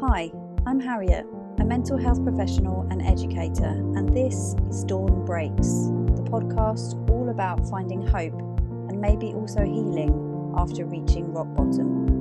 Hi, I'm Harriet, a mental health professional and educator, and this is Dawn Breaks, the podcast all about finding hope and maybe also healing after reaching rock bottom.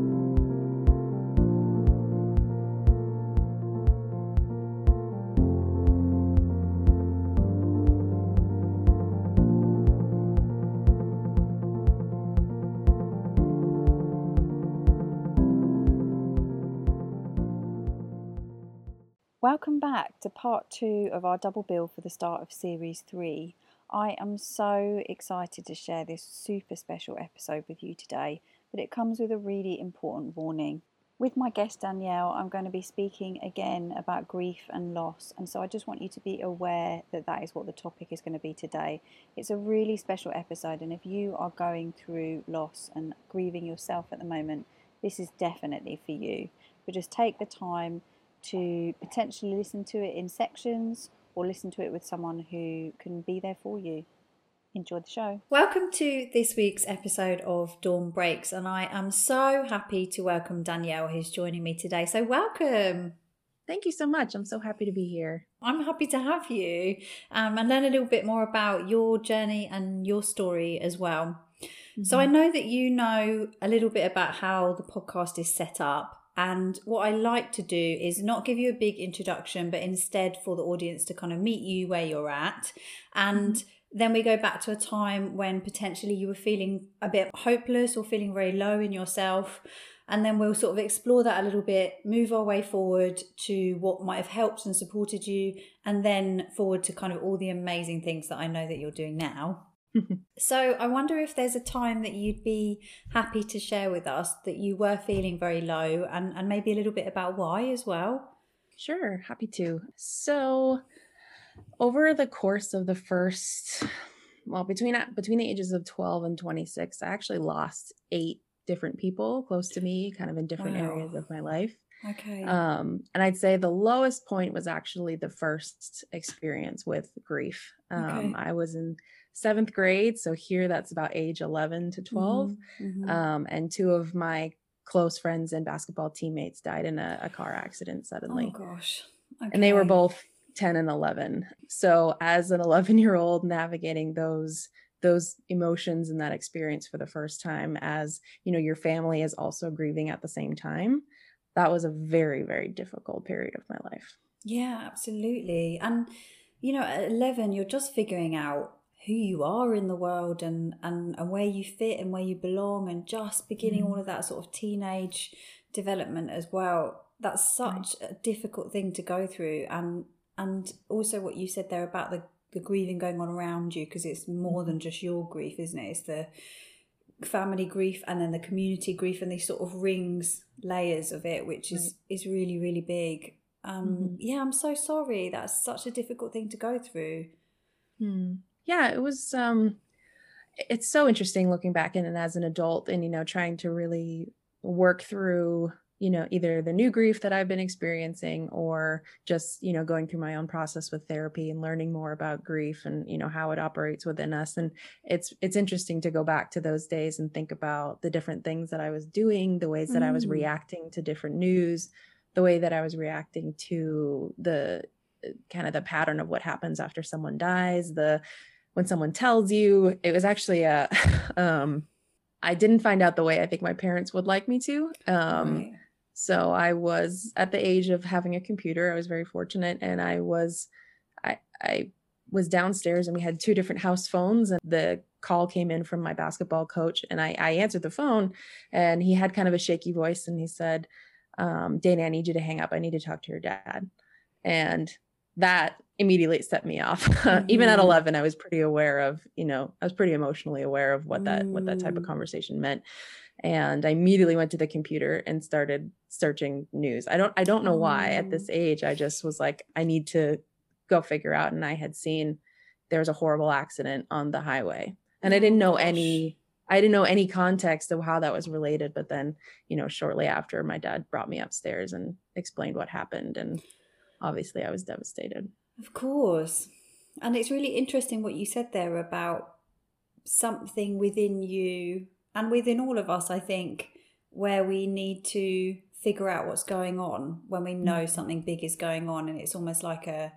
Welcome back to part two of our double bill for the start of series three. I am so excited to share this super special episode with you today, but it comes with a really important warning. With my guest Danielle, I'm going to be speaking again about grief and loss, and so I just want you to be aware that that is what the topic is going to be today. It's a really special episode, and if you are going through loss and grieving yourself at the moment, this is definitely for you. But just take the time to potentially listen to it in sections or listen to it with someone who can be there for you. Enjoy the show. Welcome to this week's episode of Dawn Breaks, and I am so happy to welcome Danielle, who's joining me today. So, welcome. Thank you so much. I'm so happy to be here. I'm happy to have you um, and learn a little bit more about your journey and your story as well. Mm-hmm. So, I mm-hmm. know that you know a little bit about how the podcast is set up. And what I like to do is not give you a big introduction, but instead for the audience to kind of meet you where you're at. And mm-hmm. then we go back to a time when potentially you were feeling a bit hopeless or feeling very low in yourself. And then we'll sort of explore that a little bit, move our way forward to what might have helped and supported you, and then forward to kind of all the amazing things that I know that you're doing now. so I wonder if there's a time that you'd be happy to share with us that you were feeling very low and, and maybe a little bit about why as well. Sure, happy to. So over the course of the first well between between the ages of 12 and 26 i actually lost eight different people close to me kind of in different wow. areas of my life okay um and i'd say the lowest point was actually the first experience with grief um okay. i was in seventh grade. So here that's about age 11 to 12. Mm-hmm, mm-hmm. Um, and two of my close friends and basketball teammates died in a, a car accident suddenly. Oh, gosh. Okay. And they were both 10 and 11. So as an 11 year old navigating those those emotions and that experience for the first time as you know your family is also grieving at the same time that was a very very difficult period of my life yeah absolutely and you know at 11 you're just figuring out who you are in the world and and, and where you fit and where you belong and just beginning mm. all of that sort of teenage development as well that's such right. a difficult thing to go through and and also what you said there about the the grieving going on around you because it's more than mm-hmm. just your grief isn't it it's the family grief and then the community grief and these sort of rings layers of it which is right. is really really big um mm-hmm. yeah i'm so sorry that's such a difficult thing to go through hmm yeah, it was um it's so interesting looking back in and as an adult and you know trying to really work through you know either the new grief that i've been experiencing or just you know going through my own process with therapy and learning more about grief and you know how it operates within us and it's it's interesting to go back to those days and think about the different things that i was doing the ways that mm. i was mm. reacting to different news the way that i was reacting to the kind of the pattern of what happens after someone dies the when someone tells you it was actually a um i didn't find out the way i think my parents would like me to um right. so i was at the age of having a computer i was very fortunate and i was i i was downstairs and we had two different house phones and the call came in from my basketball coach and i i answered the phone and he had kind of a shaky voice and he said um dana i need you to hang up i need to talk to your dad and that immediately set me off. Mm-hmm. Even at mm-hmm. 11, I was pretty aware of, you know, I was pretty emotionally aware of what that mm. what that type of mm. conversation meant. And I immediately went to the computer and started searching news. I don't I don't know why at this oh. age I just was like I need to go figure out and I had seen there was a horrible accident on the highway. And I didn't know oh, any I didn't know any context of how that was related, but then, you know, shortly after my dad brought me upstairs and explained what happened and obviously I was devastated. Of course. And it's really interesting what you said there about something within you and within all of us, I think, where we need to figure out what's going on when we know mm. something big is going on and it's almost like a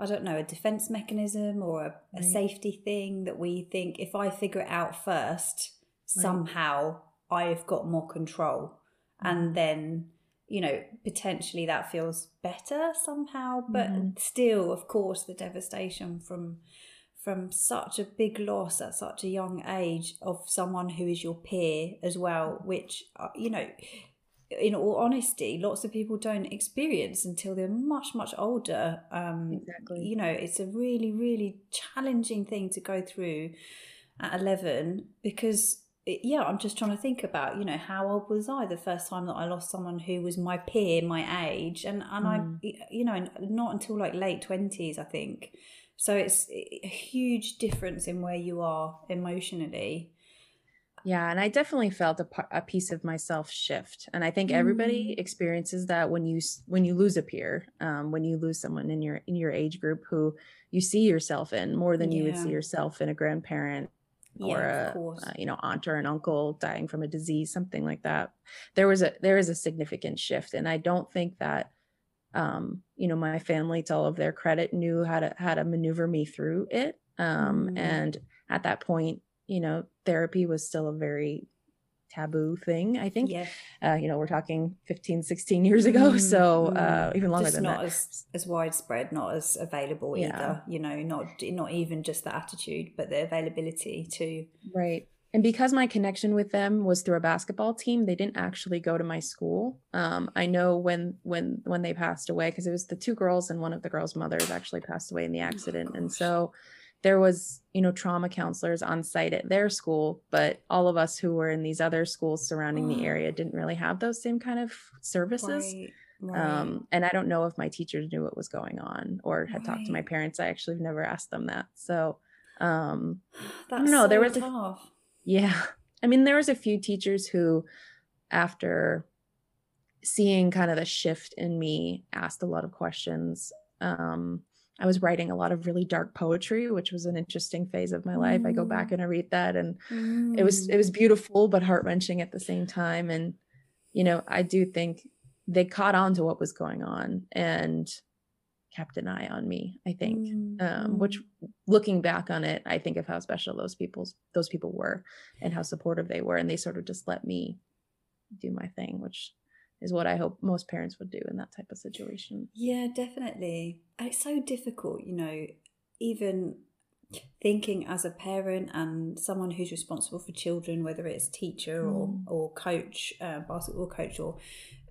I don't know, a defense mechanism or a, a safety thing that we think if I figure it out first, right. somehow I've got more control. Mm. And then, you know, potentially that feels better somehow. But mm. still, of course, the devastation from from such a big loss at such a young age of someone who is your peer as well, which, uh, you know, in all honesty, lots of people don't experience until they're much, much older. Um, exactly. You know, it's a really, really challenging thing to go through at 11 because, it, yeah, I'm just trying to think about, you know, how old was I the first time that I lost someone who was my peer, my age? And, and mm. I, you know, not until like late 20s, I think. So it's a huge difference in where you are emotionally. Yeah, and I definitely felt a, a piece of myself shift, and I think everybody mm. experiences that when you when you lose a peer, um, when you lose someone in your in your age group who you see yourself in more than you would see yourself in a grandparent or a, a, you know aunt or an uncle dying from a disease, something like that. There was a there is a significant shift, and I don't think that um, you know my family, to all of their credit, knew how to how to maneuver me through it. Um, mm. And at that point, you know, therapy was still a very taboo thing i think. Yeah. uh, you know we're talking 15 16 years ago mm, so uh, even longer just than not that. as, as widespread not as available yeah. either you know not not even just the attitude but the availability too right. And because my connection with them was through a basketball team they didn't actually go to my school. Um, i know when when when they passed away because it was the two girls and one of the girls mothers actually passed away in the accident. Oh, and so there was you know trauma counselors on site at their school but all of us who were in these other schools surrounding the area didn't really have those same kind of services right, right. Um, and i don't know if my teachers knew what was going on or had right. talked to my parents i actually never asked them that so um That's no so there was tough. A, yeah i mean there was a few teachers who after seeing kind of the shift in me asked a lot of questions um I was writing a lot of really dark poetry, which was an interesting phase of my life. Mm. I go back mm. and I read that and mm. it was it was mm. beautiful but heart-wrenching at the same time and you know, I do think they caught on to what was going on and kept an eye on me, I think. Mm. Um, which mm. looking back on it, I think of how special those people's those people were and how supportive they were and they sort of just let me do my thing, which is what I hope most parents would do in that type of situation. Yeah, definitely. It's so difficult, you know, even thinking as a parent and someone who's responsible for children, whether it's teacher mm. or or coach, uh, basketball coach, or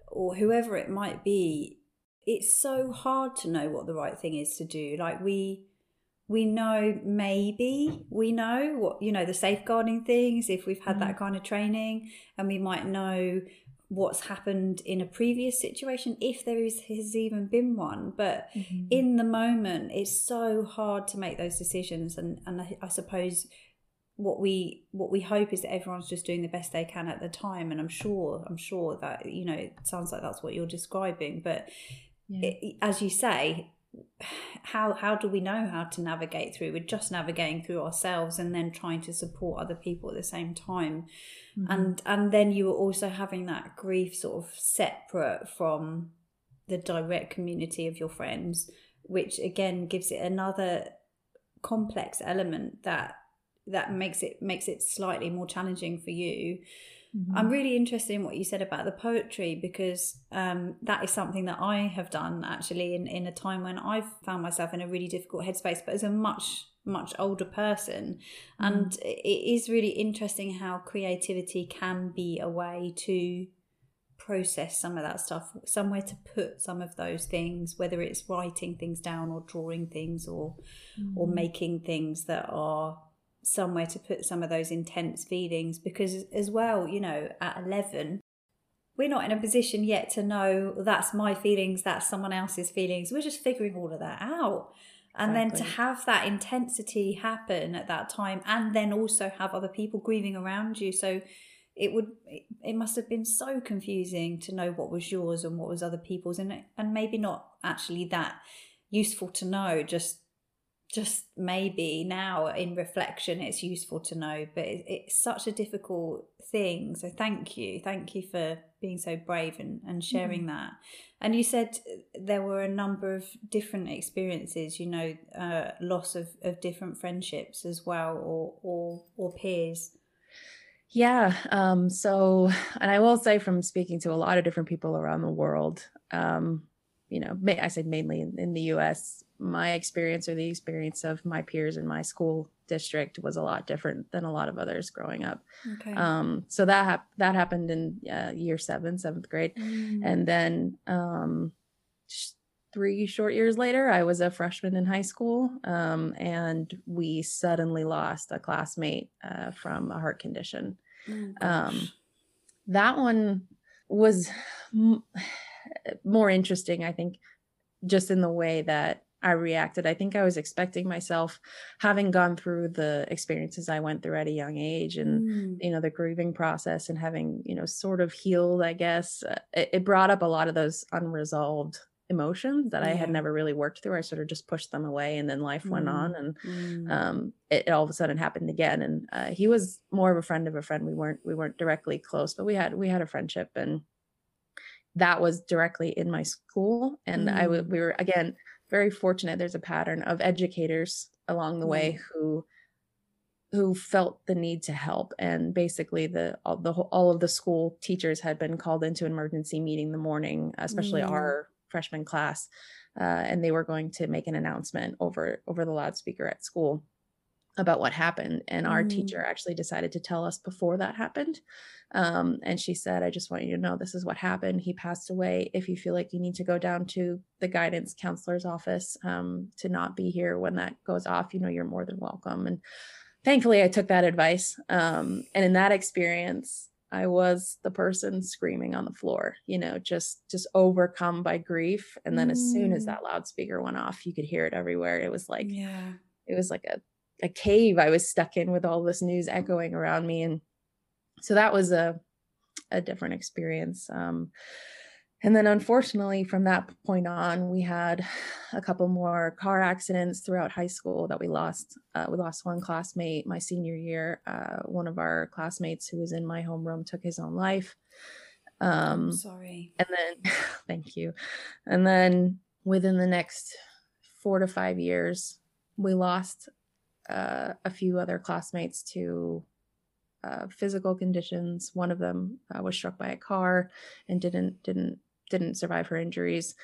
or whoever it might be, it's so hard to know what the right thing is to do. Like we we know maybe we know what you know the safeguarding things if we've had mm. that kind of training and we might know what's happened in a previous situation if there is has even been one but mm-hmm. in the moment it's so hard to make those decisions and and I, I, suppose what we what we hope is that everyone's just doing the best they can at the time and i'm sure i'm sure that you know it sounds like that's what you're describing but yeah. it, as you say how how do we know how to navigate through? We're just navigating through ourselves and then trying to support other people at the same time. Mm-hmm. and and then you were also having that grief sort of separate from the direct community of your friends which again gives it another complex element that that makes it makes it slightly more challenging for you Mm-hmm. I'm really interested in what you said about the poetry because um, that is something that I have done actually in, in a time when I've found myself in a really difficult headspace, but as a much, much older person. Mm-hmm. And it is really interesting how creativity can be a way to process some of that stuff, somewhere to put some of those things, whether it's writing things down or drawing things or mm-hmm. or making things that are somewhere to put some of those intense feelings because as well you know at 11 we're not in a position yet to know that's my feelings that's someone else's feelings. We're just figuring all of that out. And then to have that intensity happen at that time and then also have other people grieving around you. So it would it must have been so confusing to know what was yours and what was other people's and and maybe not actually that useful to know just just maybe now in reflection it's useful to know but it, it's such a difficult thing so thank you. Thank you for being so brave and, and sharing mm. that. And you said there were a number of different experiences you know uh, loss of, of different friendships as well or or, or peers. Yeah um so and i will say from speaking to a lot of different people around the world um you know i said mainly in, in the us my experience or the experience of my peers in my school district was a lot different than a lot of others growing up. Okay. Um, so that hap- that happened in uh, year seven, seventh grade, mm. and then um, three short years later, I was a freshman in high school, um, and we suddenly lost a classmate uh, from a heart condition. Oh, that one was m- more interesting, I think, just in the way that I reacted. I think I was expecting myself, having gone through the experiences I went through at a young age and, mm. you know, the grieving process and having, you know, sort of healed, I guess, uh, it, it, brought up a lot of those unresolved emotions that yeah. I had never really worked through. I sort of just pushed them away and then life mm. went on and mm. um, it, it, all of a sudden happened again. And uh, he was more of a friend of a friend. We weren't, we weren't directly close, but we had, we had a friendship and that was directly in my school. And I mm. we were, again, very fortunate there's a pattern of educators along the way who who felt the need to help. And basically the all the all of the school teachers had been called into an emergency meeting the morning especially mm. our freshman class uh, and they were going to make an announcement over over the loudspeaker at school about what happened and our mm. teacher actually decided to tell us before that happened um, and she said i just want you to know this is what happened. He passed away. If you feel like you need to go down to the guidance counselor's office um, to not be here when that goes off you know you're more than welcome. And thankfully i took that advice um, and in that experience i was the person screaming on the floor you know just just overcome by grief and then as soon as mm. that loudspeaker went off you could hear it everywhere. It was like yeah. it was like a a cave I was stuck in with all this news echoing around me. And so that was a, a different experience. Um, and then unfortunately from that point on we had a couple more car accidents throughout high school that we lost uh, we lost one classmate my senior year uh, one of our classmates who was in my homeroom took his own life um, sorry and then thank you and then within the next four to five years we lost uh, a few other classmates to uh, physical conditions. One of them uh, was struck by a car and didn't didn't didn't survive her injuries,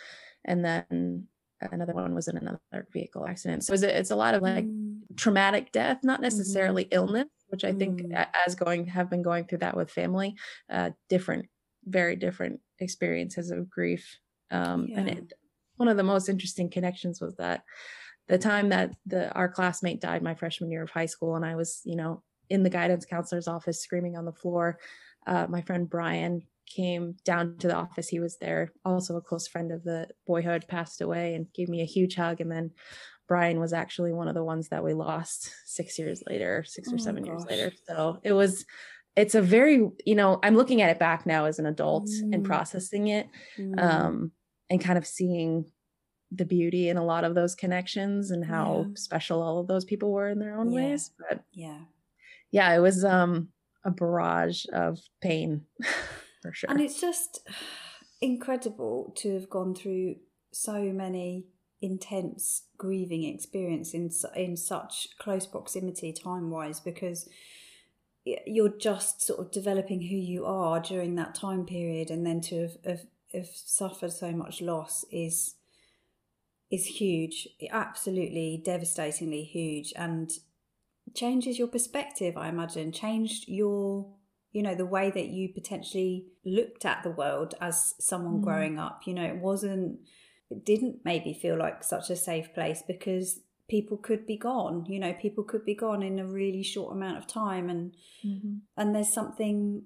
and then another one was in another vehicle accident. So it's a, lot of like mm. traumatic death, not mm-hmm. necessarily mm-hmm. illness, which I think mm. as going have been going through that with family, uh, different, very different experiences of grief. Um, yeah. And it, one of the most interesting connections was that the time that the our classmate died my freshman year of high school and i was you know in the guidance counselor's office screaming on the floor. Uh, my friend brian came down to the office. He was there also a close friend of the boyhood passed away and gave me a huge hug. And then brian was actually one of the ones that we lost six years later six or oh seven years later. so it was it's a very you know i'm looking at it back now as an adult mm. and processing it mm. um and kind of seeing the beauty in a lot of those connections and how yeah. special all of those people were in their own yeah. ways but yeah yeah it was um a barrage of pain for sure and it's just incredible to have gone through so many intense grieving experience in in such close proximity time wise because you're just sort of developing who you are during that time period and then to have, have, have suffered so much loss is is huge, absolutely devastatingly huge, and changes your perspective, I imagine, changed your you know the way that you potentially looked at the world as someone mm. growing up you know it wasn't it didn't maybe feel like such a safe place because people could be gone you know people could be gone in a really short amount of time and mm-hmm. and there's something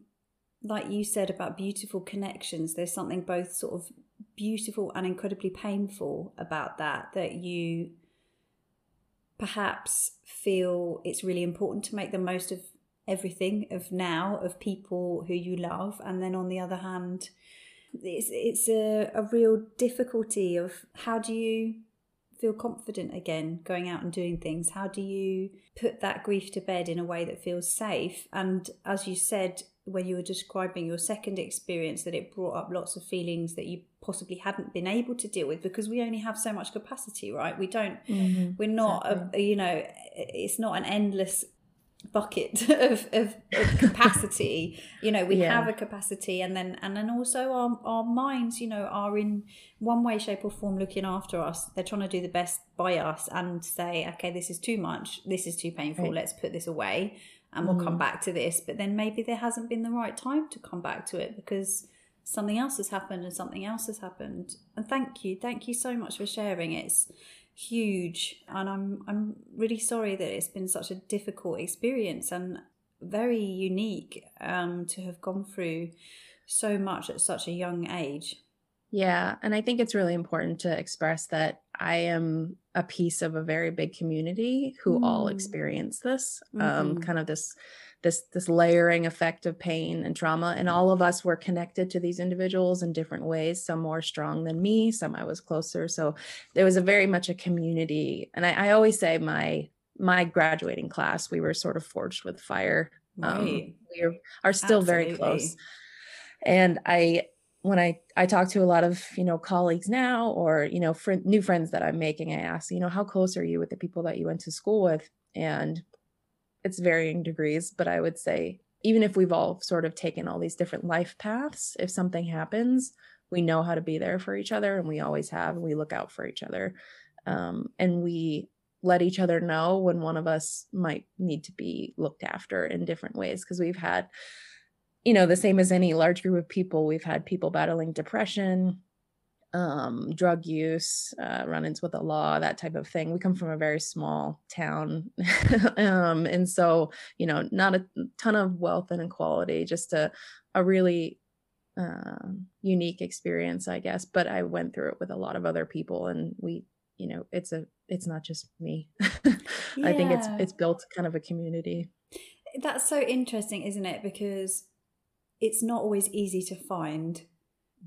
like you said about beautiful connections there's something both sort of beautiful and incredibly painful about that that you perhaps feel it's really important to make the most of everything of now of people who you love and then on the other hand it's it's a, a real difficulty of how do you feel confident again going out and doing things? How do you put that grief to bed in a way that feels safe? And as you said, when you were describing your second experience, that it brought up lots of feelings that you possibly hadn't been able to deal with because we only have so much capacity, right? We don't, mm-hmm, we're not, exactly. a, you know, it's not an endless bucket of, of, of capacity you know we yeah. have a capacity and then and then also our, our minds you know are in one way shape or form looking after us they're trying to do the best by us and say okay this is too much this is too painful right. let's put this away and we'll come mm. back to this but then maybe there hasn't been the right time to come back to it because something else has happened and something else has happened and thank you thank you so much for sharing it's huge and i'm i'm really sorry that it's been such a difficult experience and very unique um, to have gone through so much at such a young age yeah and i think it's really important to express that i am a piece of a very big community who mm. all experience this um, mm-hmm. um, kind of this this this layering effect of pain and trauma and all of us were connected to these individuals in different ways some more strong than me some i was closer so there was a very much a community and i, I always say my my graduating class we were sort of forged with fire um, right. um, we are, are still Absolutely. very close and i when I I talk to a lot of you know colleagues now or you know fr- new friends that I'm making, I ask you know how close are you with the people that you went to school with, and it's varying degrees, but I would say even if we've all sort of taken all these different life paths, if something happens, we know how to be there for each other and we always have, and we look out for each other. Um, and we let each other know when one of us might need to be looked after in different ways because we've had you know the same as any large group of people we've had people battling depression um, drug use, uh, run-ins with the law, that type of thing. We come from a very small town, um, and so you know, not a ton of wealth and equality, just a a really uh, unique experience, I guess. But I went through it with a lot of other people, and we, you know, it's a it's not just me. I think it's it's built kind of a community. That's so interesting, isn't it? Because it's not always easy to find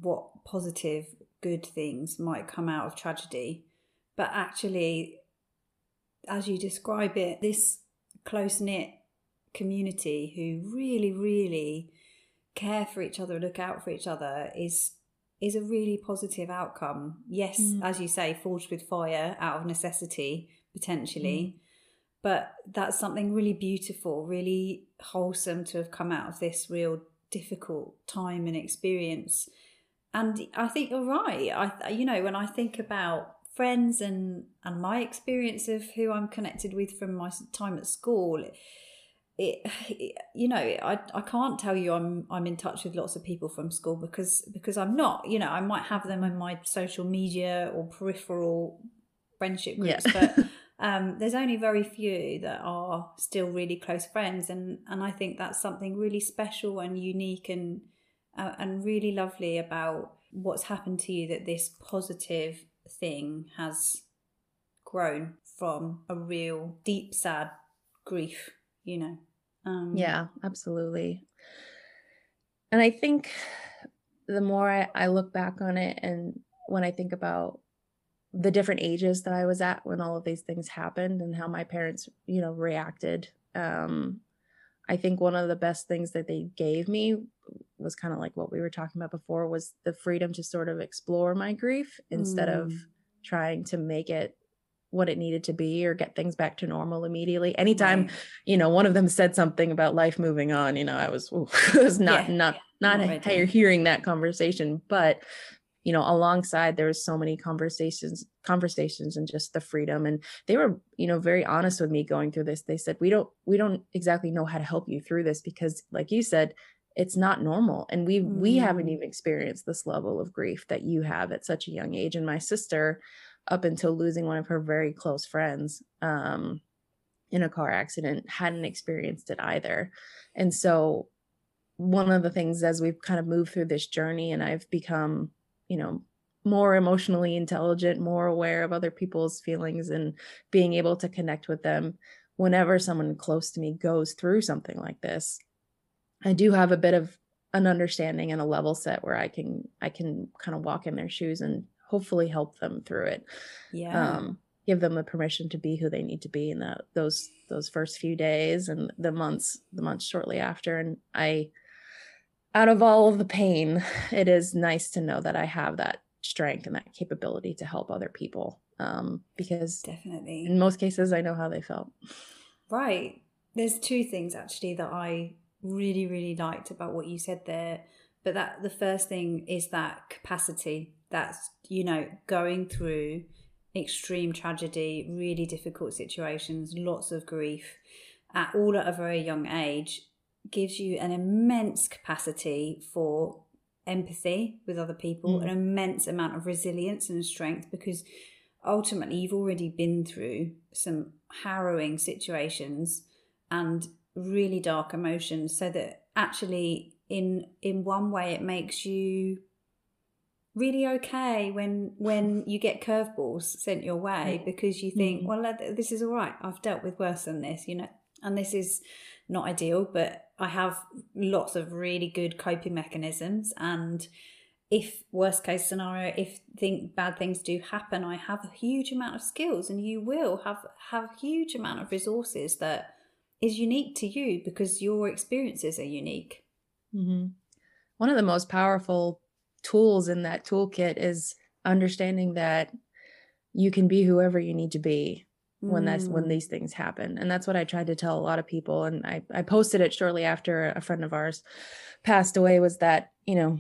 what positive good things might come out of tragedy. But actually, as you describe it, this close knit community who really, really care for each other, look out for each other is is a really positive outcome. Yes, mm. as you say, forged with fire out of necessity, potentially. Mm. But that's something really beautiful, really wholesome to have come out of this real difficult time and experience and I think you're right. I, you know, when I think about friends and and my experience of who I'm connected with from my time at school, it, it, you know, I I can't tell you I'm I'm in touch with lots of people from school because because I'm not. You know, I might have them in my social media or peripheral friendship groups, yeah. but. Um, there's only very few that are still really close friends, and, and I think that's something really special and unique and uh, and really lovely about what's happened to you that this positive thing has grown from a real deep sad grief you know? Um, yeah absolutely. And i think the more I, I look back on it and when i think about the different ages that i was at when all of these things happened and how my parents you know reacted um I think one of the best things that they gave me was kind of like what we were talking about before was the freedom to sort of explore my grief instead mm. of trying to make it what it needed to be or get things back to normal immediately. Anytime, right. you know, one of them said something about life moving on, you know, I was, ooh, was not, yeah. not, not, not hearing that conversation, but you know alongside there was so many conversations conversations and just the freedom and they were you know very honest with me going through this they said we don't we don't exactly know how to help you through this because like you said it's not normal and we mm. we haven't mm. even experienced this level of grief that you have at such a young age and my sister up until losing one of her very close friends um in a car accident hadn't experienced it either and so one of the things as we've kind of moved through this journey and I've become you know more emotionally intelligent more aware of other people's feelings and being able to connect with them whenever someone close to me goes through something like this i do have a bit of an understanding and a level set where i can i can kind of walk in their shoes and hopefully help them through it. Yeah. Um, give them the permission to be who they need to be in that those those first few days and the months the months shortly after and i out of all of the pain it is nice to know that i have that strength and that capability to help other people um, because definitely in most cases i know how they felt right there's two things actually that i really really liked about what you said there but that the first thing is that capacity that's you know going through extreme tragedy really difficult situations lots of grief at all at a very young age gives you an immense capacity for empathy with other people, mm. an immense amount of resilience and strength because ultimately you've already been through some harrowing situations and really dark emotions so that actually in in one way it makes you really okay when when you get curveballs sent your way because you think mm. well this is all right i've dealt with worse than this you know and this is not ideal but I have lots of really good coping mechanisms and if worst case scenario if think bad things do happen i have a huge amount of skills and you will have have a huge amount of resources that is unique to you because your experiences are unique mm-hmm. one of the most powerful tools in that toolkit is understanding that you can be whoever you need to be when that's when mm. these things happen and that's what i tried to tell a lot of people and i i posted it shortly after a friend of ours passed away was that you know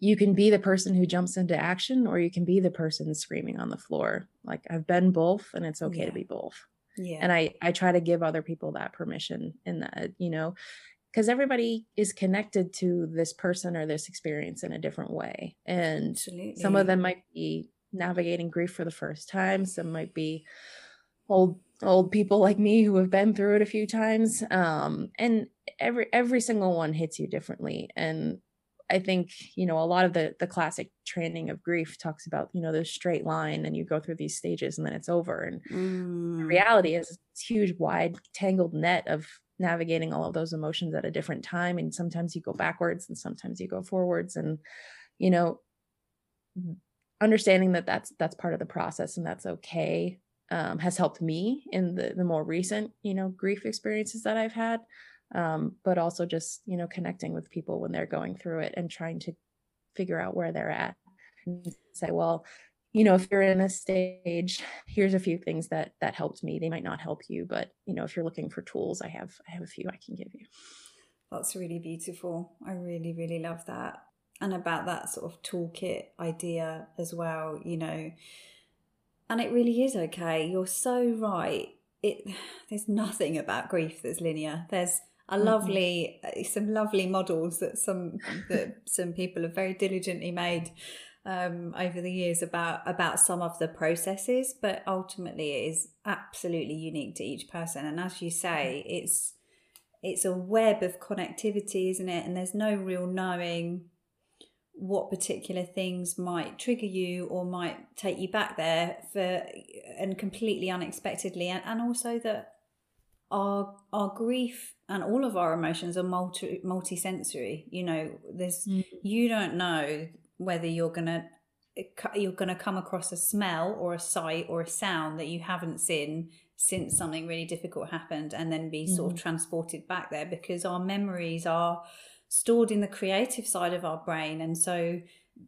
you can be the person who jumps into action or you can be the person screaming on the floor like i've been both and it's okay yeah. to be both yeah and i i try to give other people that permission in that you know because everybody is connected to this person or this experience in a different way and Absolutely. some of them might be navigating grief for the first time some might be old old people like me who have been through it a few times um and every every single one hits you differently and i think you know a lot of the the classic training of grief talks about you know the straight line and you go through these stages and then it's over and mm. the reality is it's huge wide tangled net of navigating all of those emotions at a different time and sometimes you go backwards and sometimes you go forwards and you know understanding that that's that's part of the process and that's okay um, has helped me in the, the more recent, you know, grief experiences that I've had. Um, but also just, you know, connecting with people when they're going through it and trying to figure out where they're at and say, well, you know, if you're in a stage, here's a few things that that helped me. They might not help you, but you know, if you're looking for tools, I have I have a few I can give you. That's really beautiful. I really, really love that. And about that sort of toolkit idea as well, you know, and it really is okay. You're so right. It there's nothing about grief that's linear. There's a lovely mm-hmm. some lovely models that some that some people have very diligently made um, over the years about about some of the processes, but ultimately it is absolutely unique to each person. And as you say, mm-hmm. it's it's a web of connectivity, isn't it? And there's no real knowing what particular things might trigger you or might take you back there for and completely unexpectedly and, and also that our our grief and all of our emotions are multi multi-sensory you know there's mm. you don't know whether you're gonna you're gonna come across a smell or a sight or a sound that you haven't seen since something really difficult happened and then be mm. sort of mm-hmm. transported back there because our memories are stored in the creative side of our brain. And so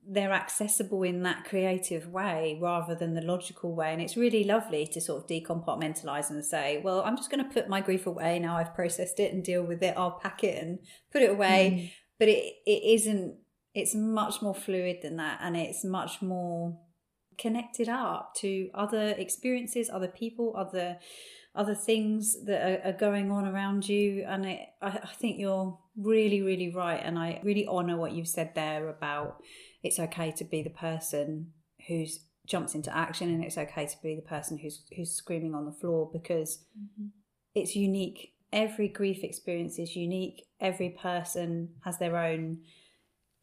they're accessible in that creative way rather than the logical way. And it's really lovely to sort of decompartmentalize and say, well, I'm just going to put my grief away now I've processed it and deal with it. I'll pack it and put it away. Mm. But it, it isn't, it's much more fluid than that. And it's much more connected up to other experiences, other people, other other things that are, are going on around you. And it, I, I think you're really, really right. And I really honour what you've said there about it's okay to be the person who's jumps into action and it's okay to be the person who's who's screaming on the floor because mm-hmm. it's unique. Every grief experience is unique. Every person has their own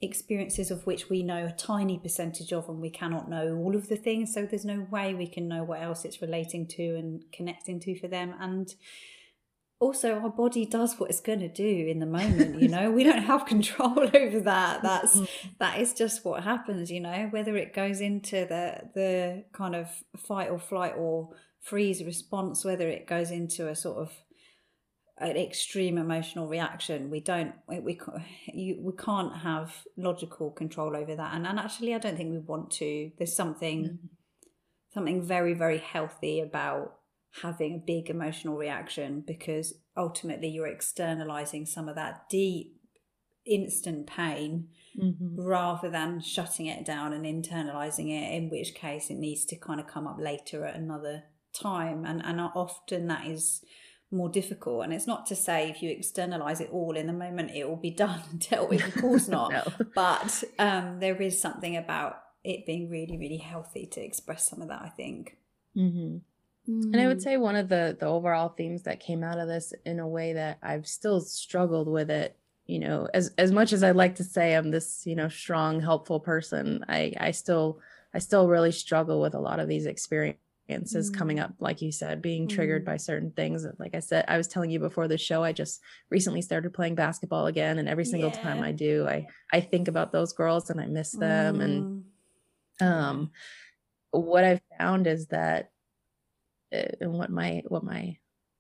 experiences of which we know a tiny percentage of and we cannot know all of the things. So there's no way we can know what else it's relating to and connecting to for them. And also our body does what it's going to do in the moment you know? We don't have control over that. That's mm-hmm. that is just what happens you know? Whether it goes into the the kind of fight or flight or freeze response whether it goes into a sort of an extreme emotional reaction we don't we, we you we can't have logical control over that. And and actually I don't think we want to. There's something mm-hmm. something very very healthy about having a big emotional reaction because ultimately you're externalizing some of that deep instant pain mm-hmm. rather than shutting it down and internalizing it in which case it needs to kind of come up later at another time and and often that is more difficult and it's not to say if you externalize it all in the moment it will be done and dealt with of course not no. but um, there is something about it being really really healthy to express some of that i think mm-hmm. Mm. And I would say one of the the overall themes that came out of this in a way that I've still struggled with it, you know, as as much as I'd like to say I'm this, you know, strong, helpful person, I I still I still really struggle with a lot of these experiences mm. coming up like you said being triggered mm. by certain things like i said i was telling you before the show i just recently started playing basketball again and every single yeah. time i do i i think about those girls and i miss them and mm. um what i've found is that and what my what my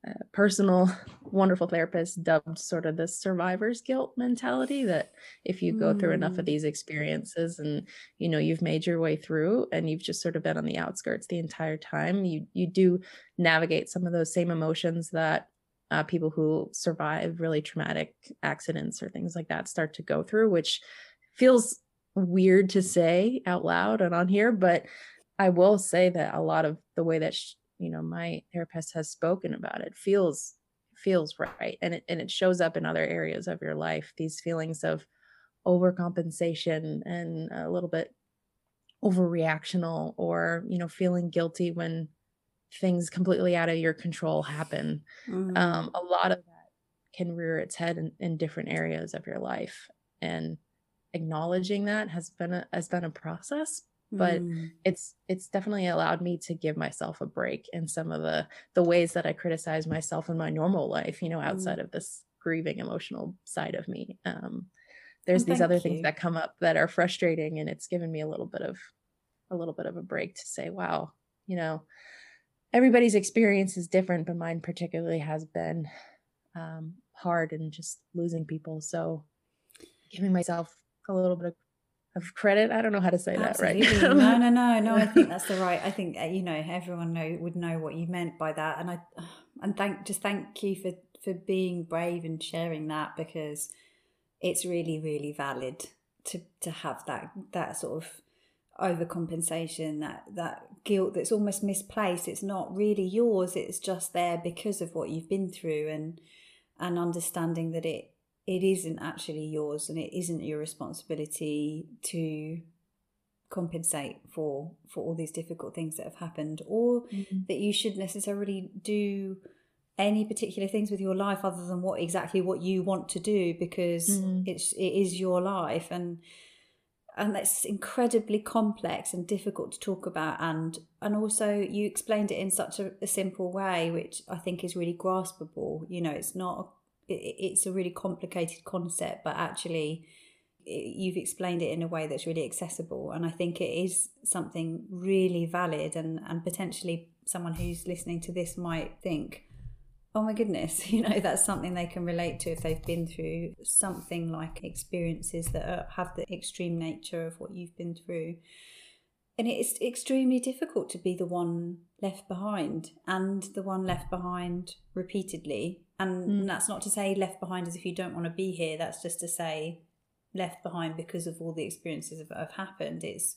uh, personal wonderful therapist dubbed sort of the survivor's guilt mentality that if you go mm. through enough of mm. these experiences and you know you've made your way through and you've just sort of been on the outskirts the entire time you you do navigate some of those same emotions that uh, people who survive really traumatic accidents or things like that start to go through which feels weird to say out loud and on here but i will say that a lot of the way that sh- you know my therapist has spoken about it feels feels right and it and it shows up in other areas of your life these feelings of overcompensation and a little bit overreactional or you know feeling guilty when things completely out of your control happen mm-hmm. um, a lot of that can rear its head in, in different areas of your life and acknowledging that has been a has been a process but mm. it's it's definitely allowed me to give myself a break in some of the the ways that I criticize myself in my normal life, you know, outside mm. of this grieving emotional side of me. Um, there's these other you. things that come up that are frustrating, and it's given me a little bit of a little bit of a break to say, wow, you know, everybody's experience is different, but mine particularly has been um, hard and just losing people. So giving myself a little bit of of credit. I don't know how to say Absolutely. that right. no, no, no, no. I think that's the right. I think uh, you know everyone know would know what you meant by that, and I and thank just thank you for for being brave and sharing that because it's really really valid to to have that that sort of overcompensation that that guilt that's almost misplaced it's not really yours it's just there because of what you've been through and and understanding that it it isn't actually yours and it isn't your responsibility to compensate for for all these difficult things that have happened or mm-hmm. that you should necessarily do any particular things with your life other than what exactly what you want to do because mm-hmm. it's it is your life and and that's incredibly complex and difficult to talk about and and also you explained it in such a, a simple way which i think is really graspable you know it's not it's a really complicated concept, but actually you've explained it in a way that's really accessible and i think it is something really valid and and potentially someone who's listening to this might think oh my goodness you know that's something they can relate to if they've been through something like experiences that are, have the extreme nature of what you've been through. And it's extremely difficult to be the one left behind and the one left behind repeatedly and mm. that's not to say left behind as if you don't want to be here that's just to say left behind because of all the experiences that have happened it's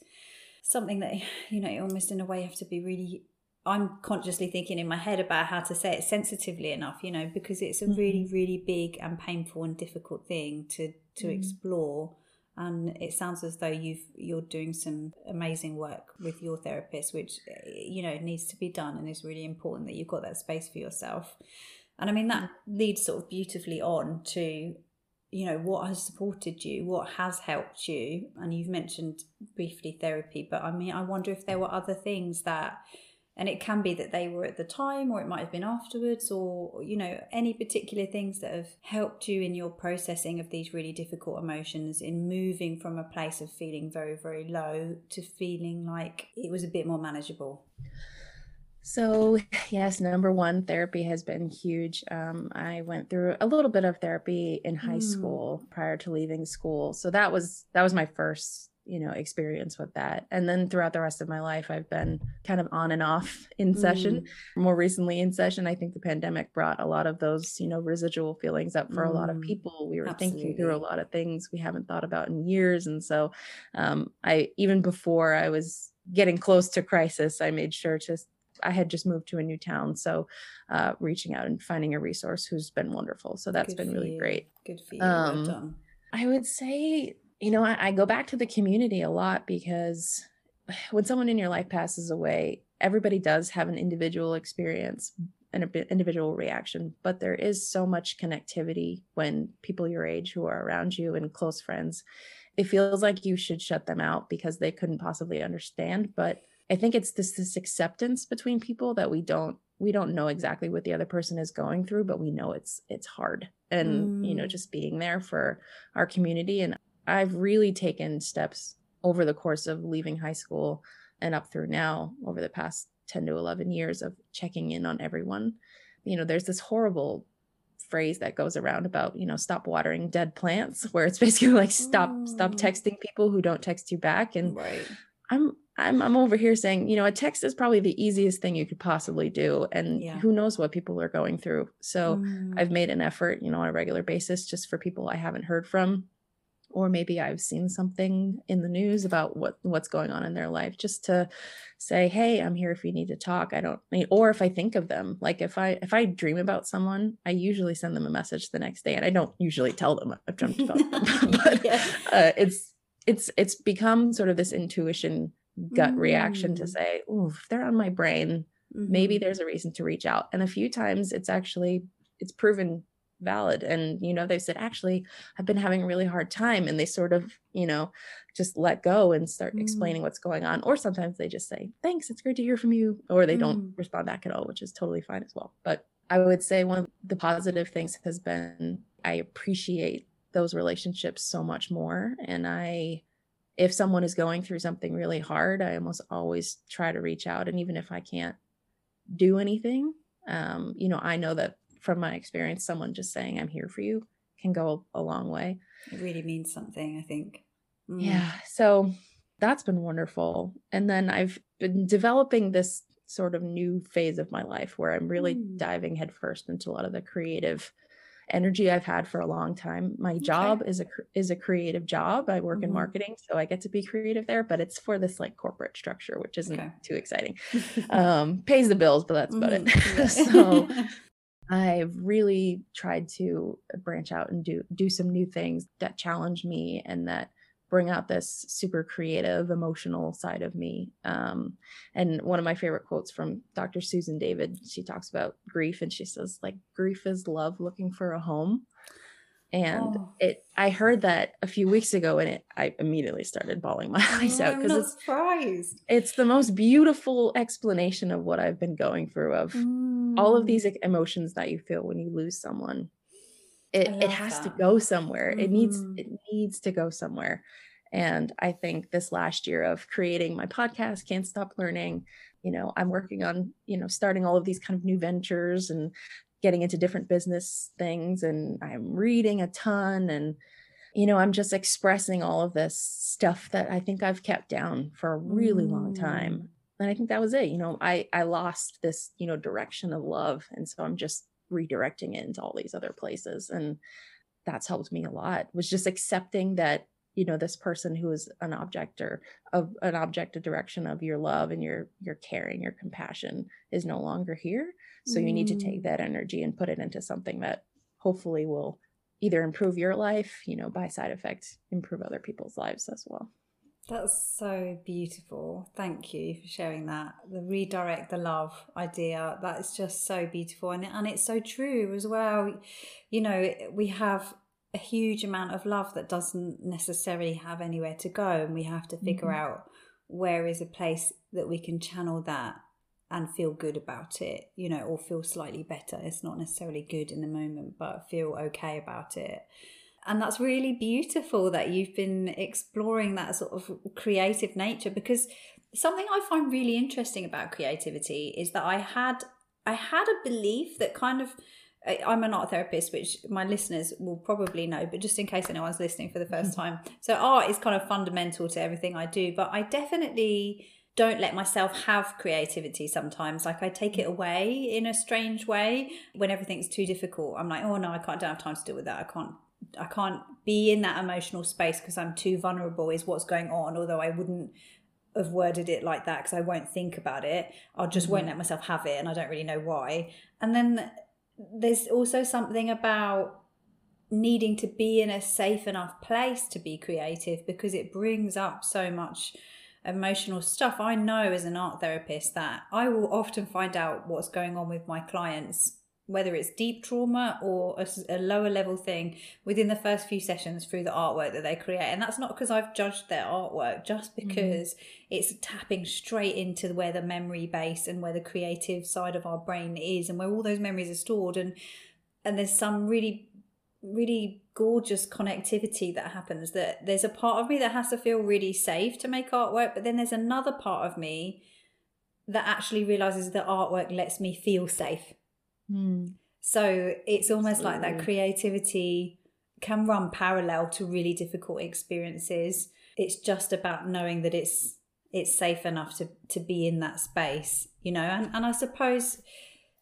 something that you know almost in a way you have to be really i'm consciously thinking in my head about how to say it sensitively enough you know because it's a mm-hmm. really really big and painful and difficult thing to to mm. explore and it sounds as though you've you're doing some amazing work with your therapist which you know needs to be done and is really important that you've got that space for yourself and i mean that leads sort of beautifully on to you know what has supported you what has helped you. And you've mentioned briefly therapy but i mean i wonder if there were other things that and it can be that they were at the time or it might have been afterwards or you know any particular things that have helped you in your processing of these really difficult emotions in moving from a place of feeling very very low to feeling like it was a bit more manageable so, yes, number one, therapy has been huge. Um, I went through a little bit of therapy in high mm. school prior to leaving school. So that was that was my first, you know, experience with that. And then throughout the rest of my life, I've been kind of on and off in mm. session. More recently in session, I think the pandemic brought a lot of those, you know, residual feelings up for mm. a lot of mm. people. We were Absolutely. thinking through a lot of things we haven't thought about in years. And so um, I even before I was getting close to crisis, I made sure to I had just moved to a new town, so uh, reaching out and finding a resource who's been wonderful. So that's Good been really you. great. Good for you. Um, I would say, you know, I, I go back to the community a lot because when someone in your life passes away, everybody does have an individual experience and an individual reaction, but there is so much connectivity when people your age who are around you and close friends. It feels like you should shut them out because they couldn't possibly understand, but I think it's this this acceptance between people that we don't we don't know exactly what the other person is going through, but we know it's it's hard. And mm. you know, mm. just being there for our community. And I've really taken steps over the course of leaving high school and up through now over the past 10 to 11 years of checking in on everyone. You know, there's this horrible phrase that goes around about, you know, stop watering dead plants, where it's basically like stop, mm. stop texting people who don't text you back. And right. I'm I'm I'm over here saying, you know, a text is probably the easiest thing you could possibly do and yeah. who knows what people are going through. So mm. I've made an effort, you know, on a regular basis just for people I haven't heard from or maybe I've seen something in the news about what what's going on in their life just to say, "Hey, I'm here if you need to talk." I don't or if I think of them. Like if I if I dream about someone, I usually send them a message the next day and I don't usually tell them I've dreamt about them. but yeah. uh, it's it's it's become sort of this intuition gut mm. reaction to mm. say, "Ooh, if they're on my brain, mm-hmm. maybe there's a reason to reach out." And a few times it's actually it's proven valid and you know they said actually i've been having a really hard time and they sort of you know just let go and start mm. explaining what's going on or sometimes they just say thanks it's great to hear from you or they mm. don't respond back at all which is totally fine as well but i would say one of the positive things has been i appreciate those relationships so much more and i if someone is going through something really hard, I almost always try to reach out. And even if I can't do anything, um, you know, I know that from my experience, someone just saying, I'm here for you can go a long way. It really means something, I think. Mm. Yeah. So that's been wonderful. And then I've been developing this sort of new phase of my life where I'm really mm. diving headfirst into a lot of the creative energy I've had for a long time. My job okay. is a is a creative job. I work mm-hmm. in marketing, so I get to be creative there, but it's for this like corporate structure, which isn't okay. too exciting. um, pays the bills, but that's about mm-hmm. it. so I've really tried to branch out and do do some new things that challenge me and that bring out this super creative emotional side of me um, and one of my favorite quotes from dr susan david she talks about grief and she says like grief is love looking for a home and oh. it i heard that a few weeks ago and it i immediately started bawling my eyes oh, out because it's surprised it's the most beautiful explanation of what i've been going through of mm. all of mm. these emotions that you feel when you lose someone it, it has that. to go somewhere mm-hmm. it needs mm-hmm. it needs to go somewhere and i think this last year of creating my podcast can't stop learning you know i'm working on you know starting all of these kind of new ventures and getting into different business things and i'm reading a ton and you know i'm just expressing all of this stuff that i think i've kept down for a really mm. long time mm. and i think that was it you know i i lost this you know direction of love and so i'm just redirecting it into all these other places and that's helped me a lot was just accepting that you know this person who is an object or of an object of direction of your love and your your care and your compassion is no longer here so mm. you need to take mm. that energy and put it into something that hopefully will either improve your life you know by side effect improve other people's lives as well that's so beautiful. Thank you for sharing that. The redirect the love idea, that is just so beautiful. And, and it's so true as well. You know, we have a huge amount of love that doesn't necessarily have anywhere to go. And we have to figure mm-hmm. out where is a place that we can channel that and feel good about it, you know, or feel slightly better. It's not necessarily good in the moment, but feel okay about it. And that's really beautiful that you've been exploring that sort of creative nature because something I find really interesting about creativity is that I had I had a belief that kind of I'm an art therapist, which my listeners will probably know, but just in case anyone's listening for the first mm-hmm. time. So, art is kind of fundamental to everything I do, but I definitely don't let myself have creativity sometimes. Like, I take it mm. away in a strange way when everything's too difficult. I'm like, oh no, I can't, don't have time to deal with that. I can't. I can't be in that emotional space because I'm too vulnerable, is what's going on. Although I wouldn't have worded it like that because I won't think about it. I just mm-hmm. won't let myself have it, and I don't really know why. And then there's also something about needing to be in a safe enough place to be creative because it brings up so much emotional stuff. I know as an art therapist that I will often find out what's going on with my clients whether it's deep trauma or a, a, lower level thing within the first few sessions through the artwork that they create and that's not because i've judged their artwork just mm-hmm. because mm. it's tapping straight into where the memory base and where the creative side of our brain is and where all those memories are stored and and there's some really really gorgeous connectivity that happens that there's a part of me that has to feel really safe to make artwork but then there's another part of me that actually realizes that artwork lets me feel safe Mm. So it's almost Absolutely. like that creativity can run parallel to really difficult experiences. It's just about knowing that it's it's safe enough to to be in that space, you know. And and I suppose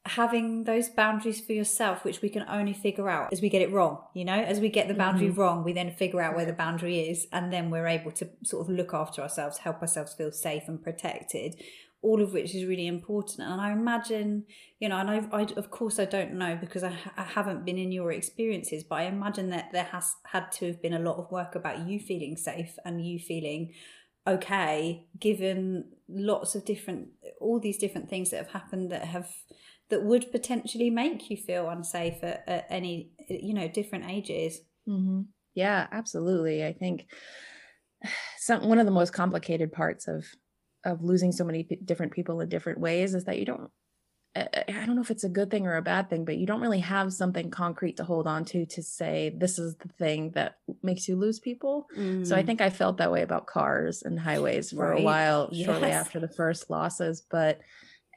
having those boundaries for yourself, which we can only figure out as we get it wrong, you know, as we get the boundary mm-hmm. wrong, we then figure out where the boundary is, and then we're able to sort of look after ourselves, help ourselves feel safe and protected all of which is really important. And I imagine, you know, and I, I of course I don't know because I, I haven't been in your experiences, but I imagine that there has had to have been a lot of work about you feeling safe and you feeling okay, given lots of different, all these different things that have happened that have that would potentially make you feel unsafe at, at any, you know, different ages. Mm-hmm. Yeah, absolutely. I think some one of the most complicated parts of of losing so many p- different people in different ways is that you don't I don't know if it's a good thing or a bad thing, but you don't really have something concrete to hold on to to say this is the thing that makes you lose people. Mm. So I mm. think I felt that way about cars and highways for right. a while yes. shortly after the first losses, but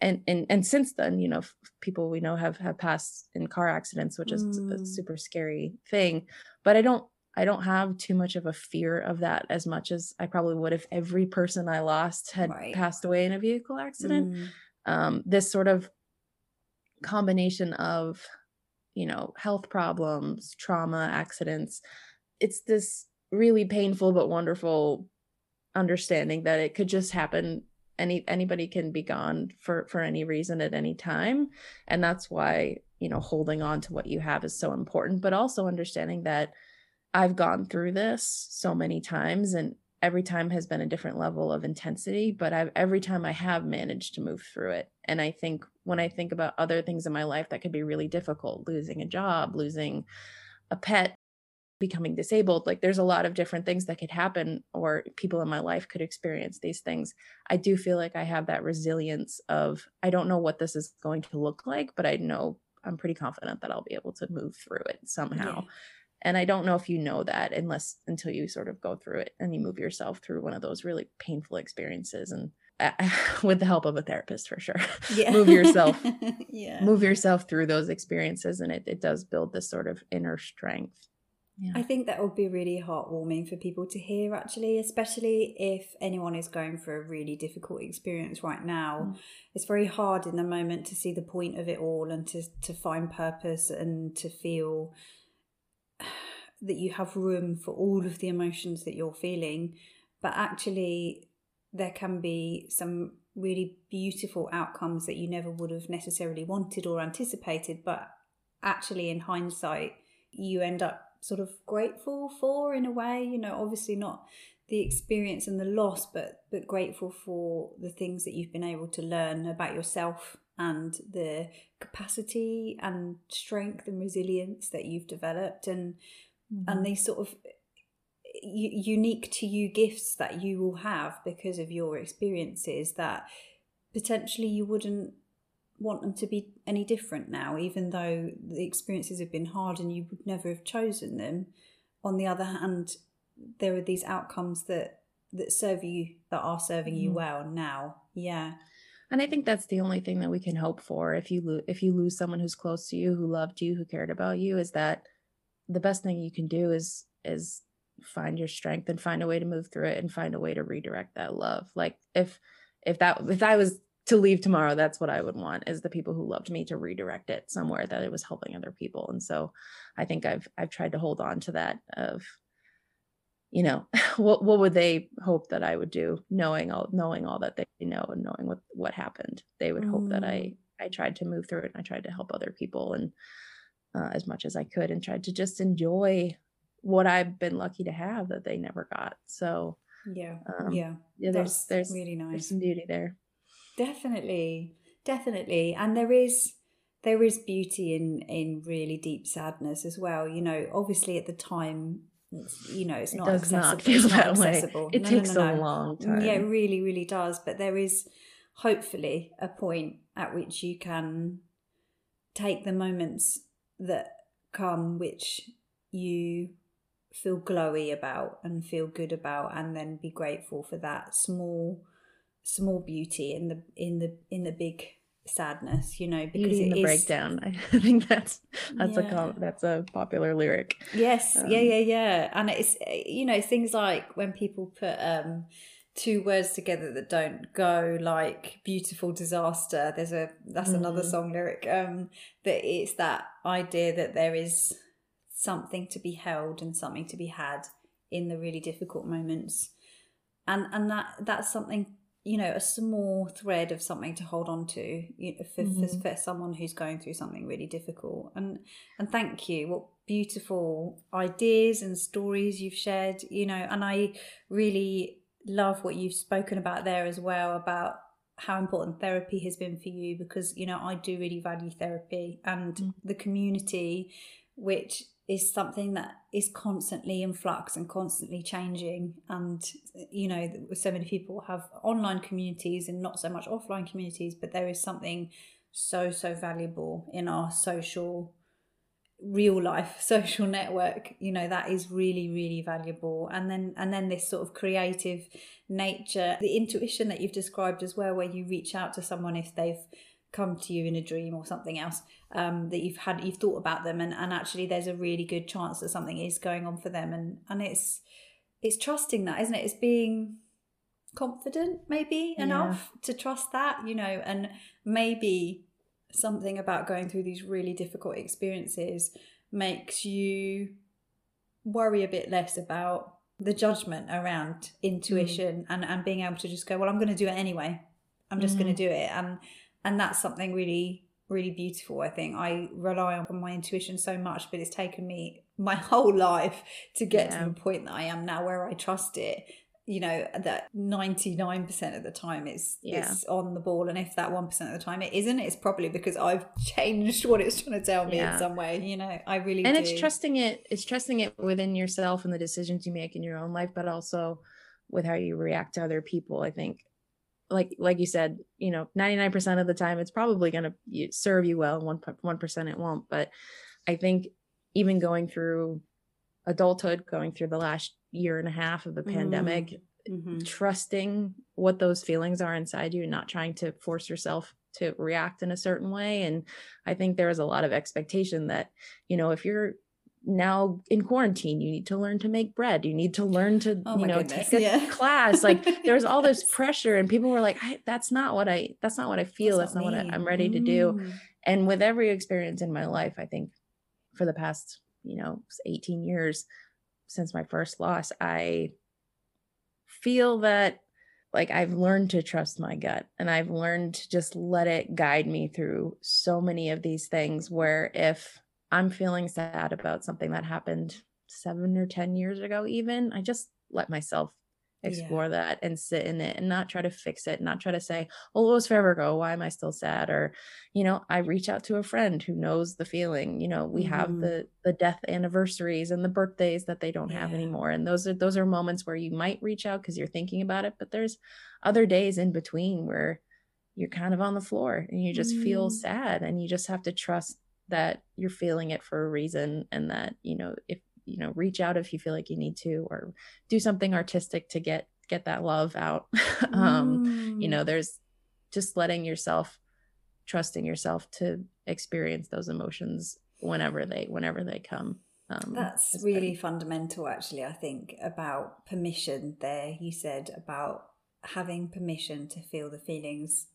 and and and since then, you know, people we know have have passed in car accidents, which is mm. a super scary thing. But I don't I don't have too much of a fear of that as much as I probably would if every person I lost had right. passed away in a vehicle accident. Mm. Um, this sort of combination of, you know, health problems, trauma, accidents, it's this really painful but wonderful understanding that it could just happen any anybody can be gone for for any reason at any time and that's why you know holding on to what you have is so important but also understanding that I've gone through this so many times and every time has been a different level of intensity, but I've every time I have managed to move through it. And I think when I think about other things in my life that could be really difficult, losing a job, losing a pet, becoming disabled, like there's a lot of different things that could happen or people in my life could experience these things. I do feel like I have that resilience of I don't know what this is going to look like, but I know I'm pretty confident that I'll be able to move through it somehow. Yeah and i don't know if you know that unless until you sort of go through it and you move yourself through one of those really painful experiences and uh, with the help of a therapist for sure yeah. move yourself yeah move yourself through those experiences and it, it does build this sort of inner strength yeah. I think that would be really heartwarming for people to hear, actually, especially if anyone is going through a really difficult experience right now. Mm. It's very hard in the moment to see the point of it all and to, to find purpose and to feel that you have room for all of the emotions that you're feeling, but actually, there can be some really beautiful outcomes that you never would have necessarily wanted or anticipated, but actually, in hindsight, you end up sort of grateful for in a way, you know, obviously not the experience and the loss, but but grateful for the things that you've been able to learn about yourself and the capacity and strength and resilience that you've developed. And mm-hmm. and these sort of unique to you gifts that you will have because of your experiences that potentially you wouldn't want them to be any different now, even though the experiences have been hard and you would never have chosen them. On the other hand, there are these outcomes that that serve you that are serving you mm-hmm. well now. Yeah. And I think that's the only thing that we can hope for if you lo- if you lose someone who's close to you, who loved you, who cared about you, is that the best thing you can do is is find your strength and find a way to move through it and find a way to redirect that love. Like if if that if I was to leave tomorrow, that's what I would want is the people who loved me to redirect it somewhere that it was helping other people. And so I think I've I've tried to hold on to that of you know what what would they hope that I would do knowing all knowing all that they know and knowing what what happened. They would mm. hope that I mm. I tried to move through it and I tried to help other people and uh, as much as I could and tried to just enjoy what I've been lucky to have that they never got. So yeah, um, yeah, yeah. There's there's really nice. There's some beauty there. Definitely, definitely, and there is there is beauty in in really deep sadness as well. You know, obviously at the time, you know, it's not it accessible. Not feel it's not accessible. It no, takes no, no, a long time. Yeah, it really, really does. But there is hopefully a point at which you can take the moments that come which you feel glowy about and feel good about and then be grateful for that small small beauty in the in the in the big sadness you know because in the is, breakdown. I think that's that's yeah. a that's a popular lyric. Yes. Um, yeah yeah yeah. And it's you know things like when people put um two words together that don't go like beautiful disaster there's a that's mm. another song lyric um that it's that idea that there is something to be held and something to be had in the really difficult moments and and that that's something you know a small thread of something to hold on to you know, for, mm-hmm. for, for someone who's going through something really difficult and and thank you what beautiful ideas and stories you've shared you know and i really love what you've spoken about there as well about how important therapy has been for you because you know i do really value therapy and mm. the community which is something that is constantly in flux and constantly changing and you know so many people have online communities and not so much offline communities but there is something so so valuable in our social real life social network you know that is really really valuable. And then and then this sort of creative nature the intuition that you've described as well where you reach out to someone if they've come to you in a dream or something else um, that you've had you've thought about them and, and actually there's a really good chance that something is going on for them. And and it's it's trusting that isn't it? It's being confident maybe yeah. enough to trust that you know and maybe something about going through these really difficult experiences makes you worry a bit less about the judgment around intuition mm. and and being able to just go well I'm going to do it anyway I'm just mm. going to do it and and that's something really really beautiful i think i rely on my intuition so much but it's taken me my whole life to get yeah. to the point that i am now where i trust it you know that 99% of the time it's yeah. it's on the ball and if that 1% of the time it isn't it's probably because i've changed what it's trying to tell me yeah. in some way you know i really and do. it's trusting it it's trusting it within yourself and the decisions you make in your own life but also with how you react to other people i think like like you said you know 99% of the time it's probably going to serve you well 1 1% it won't but i think even going through adulthood going through the last year and a half of the mm-hmm. pandemic mm-hmm. trusting what those feelings are inside you and not trying to force yourself to react in a certain way and i think there is a lot of expectation that you know if you're now in quarantine you need to learn to make bread you need to learn to oh you know goodness. take a yeah. class like there's all this pressure and people were like that's not what i that's not what i feel that's, that's not, not what I, am ready mm. to do mm. and with every experience in my life i think for the past you know 18 years since my first loss i feel that like I've learned to trust my gut and I've learned to just let it guide me through so many of these things where if I'm feeling sad about something that happened seven or 10 years ago, even, I just let myself explore yeah. that and sit in it and not try to fix it, not try to say, oh, it was forever ago. Why am I still sad? Or, you know, I reach out to a friend who knows the feeling. You know, we mm-hmm. have the the death anniversaries and the birthdays that they don't yeah. have anymore. And those are those are moments where you might reach out because you're thinking about it, but there's other days in between where you're kind of on the floor and you just mm. feel sad and you just have to trust that you're feeling it for a reason and that you know if you know reach out if you feel like you need to or do something artistic to get get that love out um mm. you know there's just letting yourself trusting yourself to experience those emotions whenever they whenever they come um, that's really been... fundamental actually i think about permission there you said about having permission to feel the feelings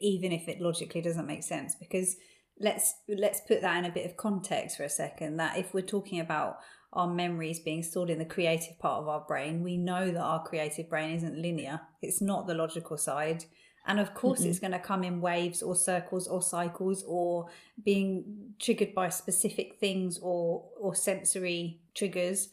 even if it logically doesn't make sense because let's let's put that in a bit of context for a second that if we're talking about our memories being stored in the creative part of our brain we know that our creative brain isn't linear. It's not the logical side. And of course mm-hmm. it's going to come in waves or circles or cycles or being triggered by specific things or or sensory triggers.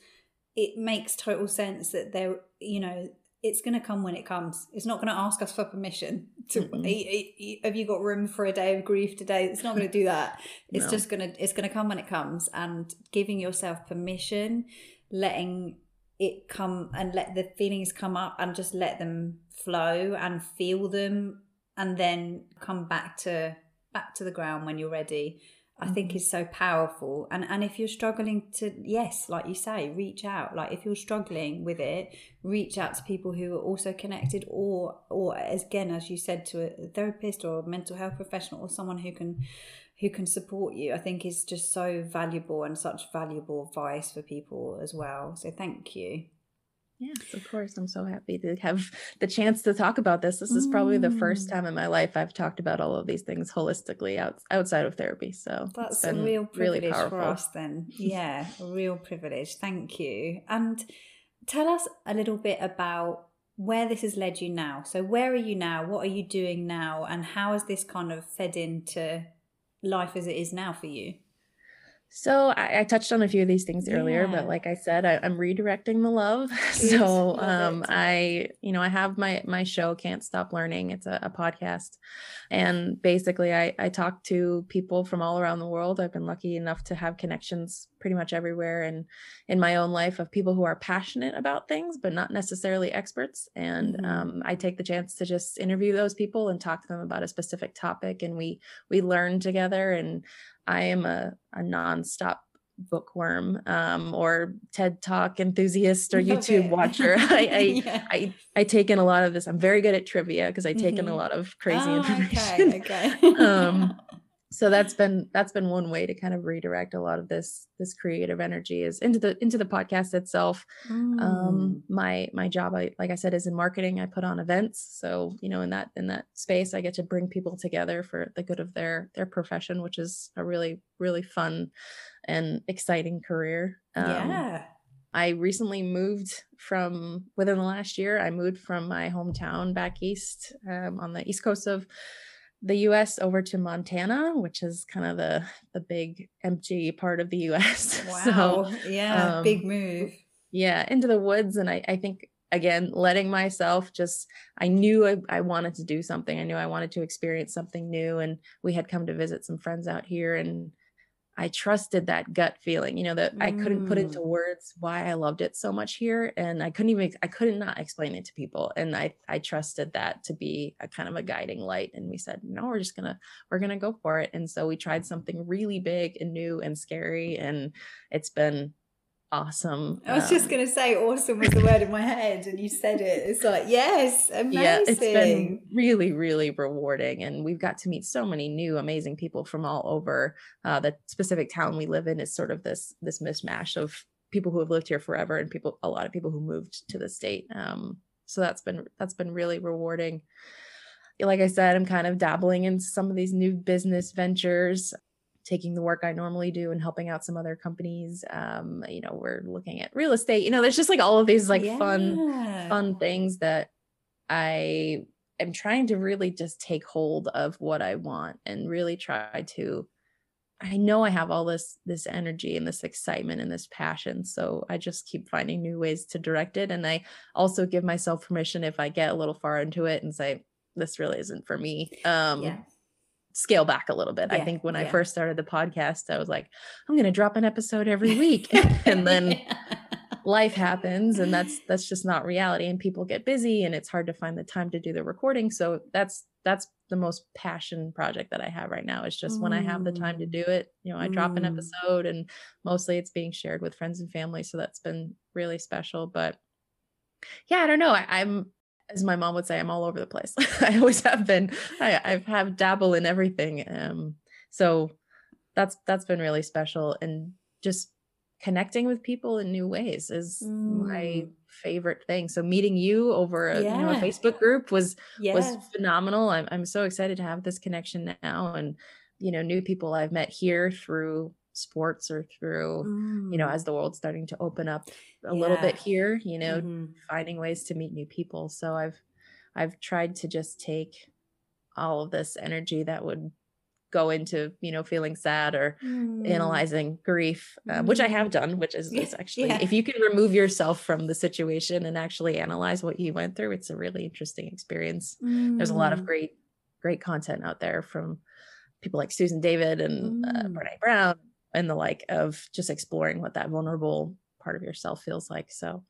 It makes total sense that there you know it's going to come when it comes. It's not going to ask us for permission to. Mm-hmm. Have you got room for a day of grief today? It's not going to do that. It's no. just going to. It's going to come when it comes, and giving yourself permission, letting it come, and let the feelings come up, and just let them flow and feel them, and then come back to back to the ground when you're ready I think mm-hmm. is so powerful. And and if you're struggling to yes, like you say, reach out. Like if you're struggling with it, reach out to people who are also connected or or as again as you said to a therapist or a mental health professional or someone who can who can support you. I think is just so valuable and such valuable advice for people as well. So thank you. Yes, of course. I'm so happy to have the chance to talk about this. This is probably the first mm. time in my life I've talked about all of these things holistically out, outside of therapy. So that's a real privilege really for us, then. Yeah, a real privilege. Thank you. And tell us a little bit about where this has led you now. So, where are you now? What are you doing now? And how has this kind of fed into life as it is now for you? So I, I, touched on a few of these things earlier, yeah. but like I said, I, am redirecting the love. so um, I, you know, I have my my show Can't Stop Learning. It's a, a podcast, and basically I I talk to people from all around the world. I've been lucky enough to have connections pretty much everywhere, and in my own life of people who are passionate about things, but not necessarily experts. And mm-hmm. um, I take the chance to just interview those people and talk to them about a specific topic, and we we learn together and I am a, a nonstop bookworm um, or TED Talk enthusiast or YouTube okay. watcher. I I, yeah. I, I take in a lot of this. I'm very good at trivia because I take mm-hmm. in a mm-hmm. lot of crazy oh, information. Okay. okay. um, so that's been that's been one way to kind of redirect a lot of this this creative energy is into the into the podcast itself um, mm. um my my job I, like i said is in marketing i put on events so you know in that in that space i get to bring people together for the good of their their profession which is a really really fun and exciting career um, yeah I recently moved from within the last year. I moved from my hometown back east um, on the east coast of the US over to Montana, which is kind of the the big empty part of the US. Wow. so, yeah, um, big move. Yeah, into the woods and I I think again letting myself just I knew I, I wanted to do something. I knew I wanted to experience something new and we had come to visit some friends out here and I trusted that gut feeling, you know, that mm. I couldn't put into mm. words why I loved it so much here. And I couldn't even, I couldn't not explain it to people. And I, I trusted that to be a kind of a guiding light. And we said, no, we're just gonna, we're gonna go for it. And so we tried something really big and new and scary. And it's been awesome. I was um, just going to say awesome was the word in my head and you said it. It's like, yes, amazing. Yeah, it's been really, really rewarding. And we've got to meet so many new, amazing people from all over. Uh, the specific town we live in is sort of this, this mishmash of people who have lived here forever and people, a lot of people who moved to the state. Um, so that's been, that's been really rewarding. Like I said, I'm kind of dabbling in some of these new business ventures taking the work I normally do and helping out some other companies. Um, you know, we're looking at real estate. You know, there's just like all of these like yeah. fun, fun things that I am trying to really just take hold of what I want and really try to. I know I have all this this energy and this excitement and this passion, so I just keep finding new ways to direct it. And I also give myself permission if I get a little far into it and say this really isn't for me. Um, yeah scale back a little bit. Yeah, I think when yeah. I first started the podcast, I was like, I'm going to drop an episode every week. and then yeah. life happens and that's that's just not reality and people get busy and it's hard to find the time to do the recording so that's that's the most passion project that i have right now is just mm. when i have the time to mm. do it you know i mm. drop an mm. episode and mostly it's being shared with friends and family so that's been really special but yeah i don't know I, i'm as my mom would say i'm all over the place i always have been i i've have dabble in everything um so that's that's been really special and just connecting with people in new ways is mm. my favorite thing. So meeting you over a, yeah. you know, a Facebook group was yeah. was phenomenal. I'm I'm so excited to have this connection now and you know new people I've met here through sports or through mm. you know mm. as the world's starting to open up a yeah. little bit here, you know, mm-hmm. finding ways to meet new people. So I've I've tried to just take all of this energy that would go into you know feeling sad or mm. analyzing grief um, which i have mm. done which is, is actually yeah. if you can remove yourself from the situation and actually analyze what you went through it's a really interesting experience mm. there's a lot of mm. great great content out there from people like susan david and uh, mm. uh, brene brown and the like of just exploring what that vulnerable part of yourself feels like so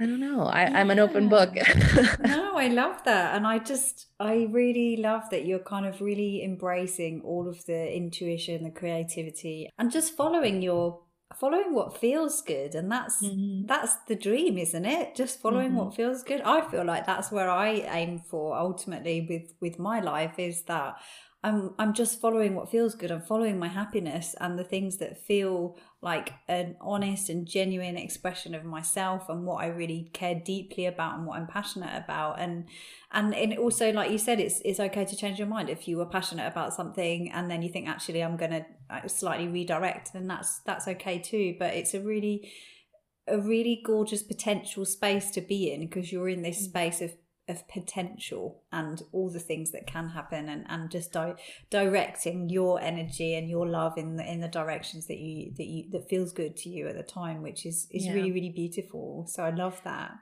I don't know. I, yeah. I'm an open book. no, I love that. And I just, I really love that you're kind of really embracing all of the intuition, the creativity, and just following your following what feels good and that's mm-hmm. that's the dream isn't it just following mm-hmm. what feels good i feel like that's where i aim for ultimately with with my life is that I'm I'm just following what feels good. I'm following my happiness and the things that feel like an honest and genuine expression of myself and what I really care deeply about and what I'm passionate about. And and and also like you said, it's it's okay to change your mind if you were passionate about something and then you think actually I'm gonna uh, slightly redirect, then that's that's okay too. But it's a really a really gorgeous potential space to be in because you're in this mm. space of of potential and all the things that can happen and, and just di- directing your energy and your love in the in the directions that you that you that feels good to you at the time which is is yeah. really really beautiful so i love that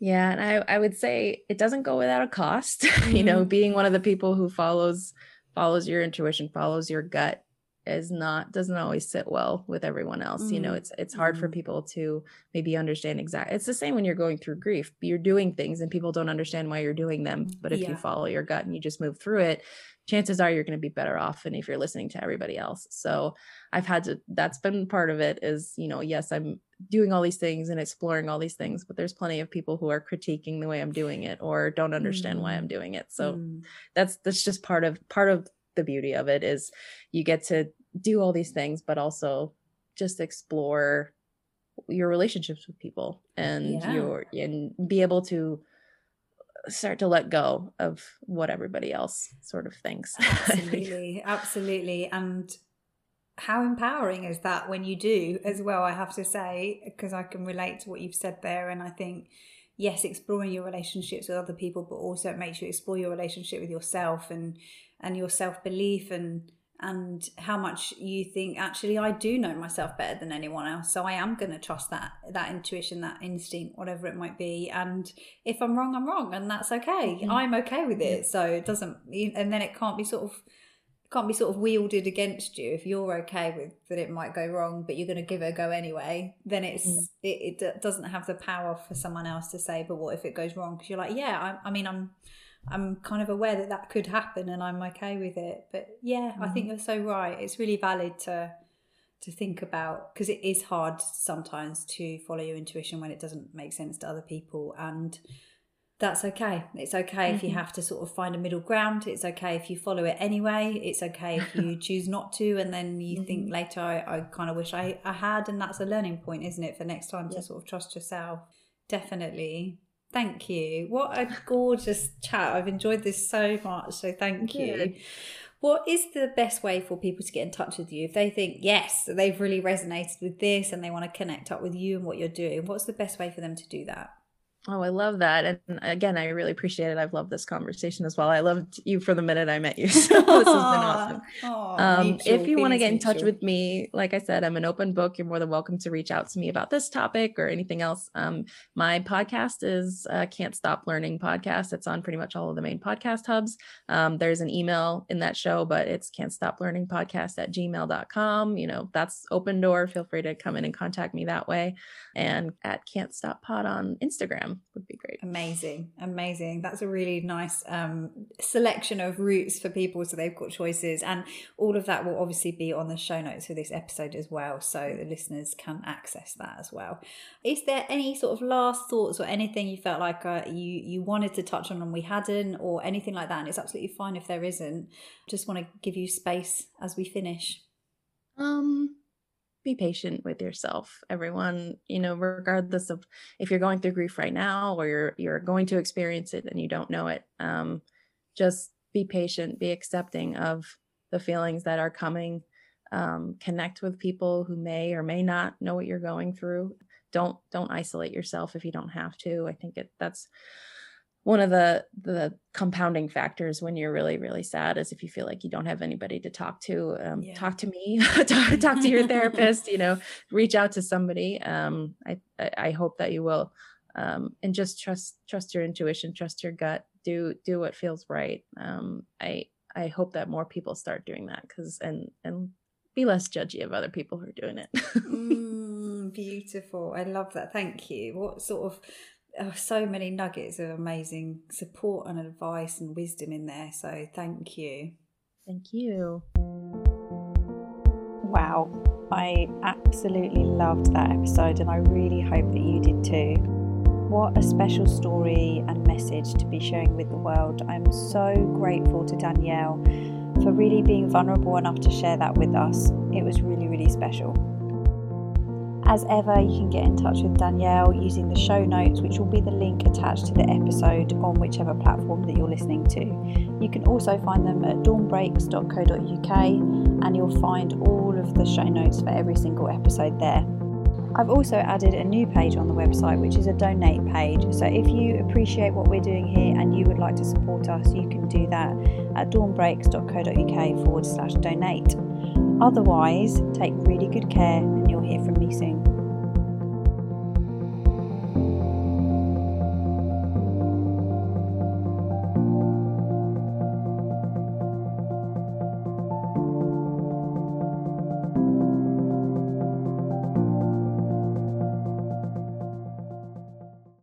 yeah and i i would say it doesn't go without a cost mm-hmm. you know mm-hmm. being one of the people who follows follows your intuition follows your gut is not doesn't always sit well with everyone else mm-hmm. you know mm-hmm. it's it's hard mm-hmm. for people to maybe understand exactly it's the same when you're going through grief you're doing things and people don't understand why you're doing them but if yeah. you follow your gut and you just move through it chances are you're going to be better off than if you're listening to everybody else so i've had to that's been part of it is you know yes i'm doing all these things and exploring all these things but there's plenty of people who are critiquing the way i'm doing it or don't understand mm. why i'm doing it so mm. that's that's just part of part of the beauty of it is you get to do all these things but also just explore your relationships with people and yeah. your and be able to start to let go of what everybody else sort of thinks absolutely absolutely and how empowering is that when you do as well i have to say because i can relate to what you've said there and i think yes exploring your relationships with other people but also it makes you explore your relationship with yourself and and your self-belief and and how much you think actually I do know myself better than anyone else so I am going to trust that that intuition that instinct whatever it might be and if I'm wrong I'm wrong and that's okay mm-hmm. I'm okay with it so it doesn't and then it can't be sort of can't be sort of wielded against you if you're okay with that it might go wrong but you're going to give it a go anyway then it's mm. it, it doesn't have the power for someone else to say but what if it goes wrong because you're like yeah I, I mean I'm I'm kind of aware that that could happen and I'm okay with it. But yeah, mm-hmm. I think mm-hmm. you're so right. It's really valid to to think about because it is hard sometimes to follow your intuition when it doesn't make sense to other people and that's okay. It's okay mm-hmm. if you mm-hmm. have to sort of find a middle ground. It's okay if you follow it anyway. It's okay if you choose not to and then you mm-hmm. think later I, I kind of wish I, I had and that's a learning point, isn't it, for next time yeah. to sort of trust yourself. Definitely. Thank you. What a gorgeous chat. I've enjoyed this so much. So thank you. What is the best way for people to get in touch with you? If they think, yes, they've really resonated with this and they want to connect up with you and what you're doing, what's the best way for them to do that? Oh, I love that. And again, I really appreciate it. I've loved this conversation as well. I loved you for the minute I met you. So this has been awesome. Oh, um, if you want to get in touch with me, like I said, I'm an open book. You're more than welcome to reach out to me about this topic or anything else. Um, my podcast is uh, Can't Stop Learning Podcast. It's on pretty much all of the main podcast hubs. Um, there's an email in that show, but it's Can't Stop Learning Podcast at gmail.com. You know, that's open door. Feel free to come in and contact me that way. And at Can't Stop Pod on Instagram would be great. Amazing. Amazing. That's a really nice um, selection of routes for people so they've got choices. And all of that will obviously be on the show notes for this episode as well. So the listeners can access that as well. Is there any sort of last thoughts or anything you felt like uh, you, you wanted to touch on and we hadn't or anything like that? And it's absolutely fine if there isn't. Just want to give you space as we finish. Um, be patient with yourself everyone you know regardless of if you're going through grief right now or you're you're going to experience it and you don't know it um just be patient be accepting of the feelings that are coming um, connect with people who may or may not know what you're going through. Don't don't isolate yourself if you don't have to. I think it that's one of the the compounding factors when you're really really sad is if you feel like you don't have anybody to talk to um, yeah. talk to me talk, talk to your therapist you know reach out to somebody um, I, I hope that you will um, and just trust trust your intuition trust your gut do do what feels right um, i i hope that more people start doing that because and and be less judgy of other people who are doing it mm, beautiful i love that thank you what sort of oh, so many nuggets of amazing support and advice and wisdom in there. So thank you. Thank you. Wow, I absolutely loved that episode, and I really hope that you did too. What a special story and message to be sharing with the world. I'm so grateful to Danielle for really being vulnerable enough to share that with us. It was really, really special. As ever, you can get in touch with Danielle using the show notes, which will be the link attached to the episode on whichever platform that you're listening to. You can also find them at dawnbreaks.co.uk and you'll find all of the show notes for every single episode there. I've also added a new page on the website, which is a donate page. So if you appreciate what we're doing here and you would like to support us, you can do that at dawnbreaks.co.uk forward slash donate. Otherwise, take really good care and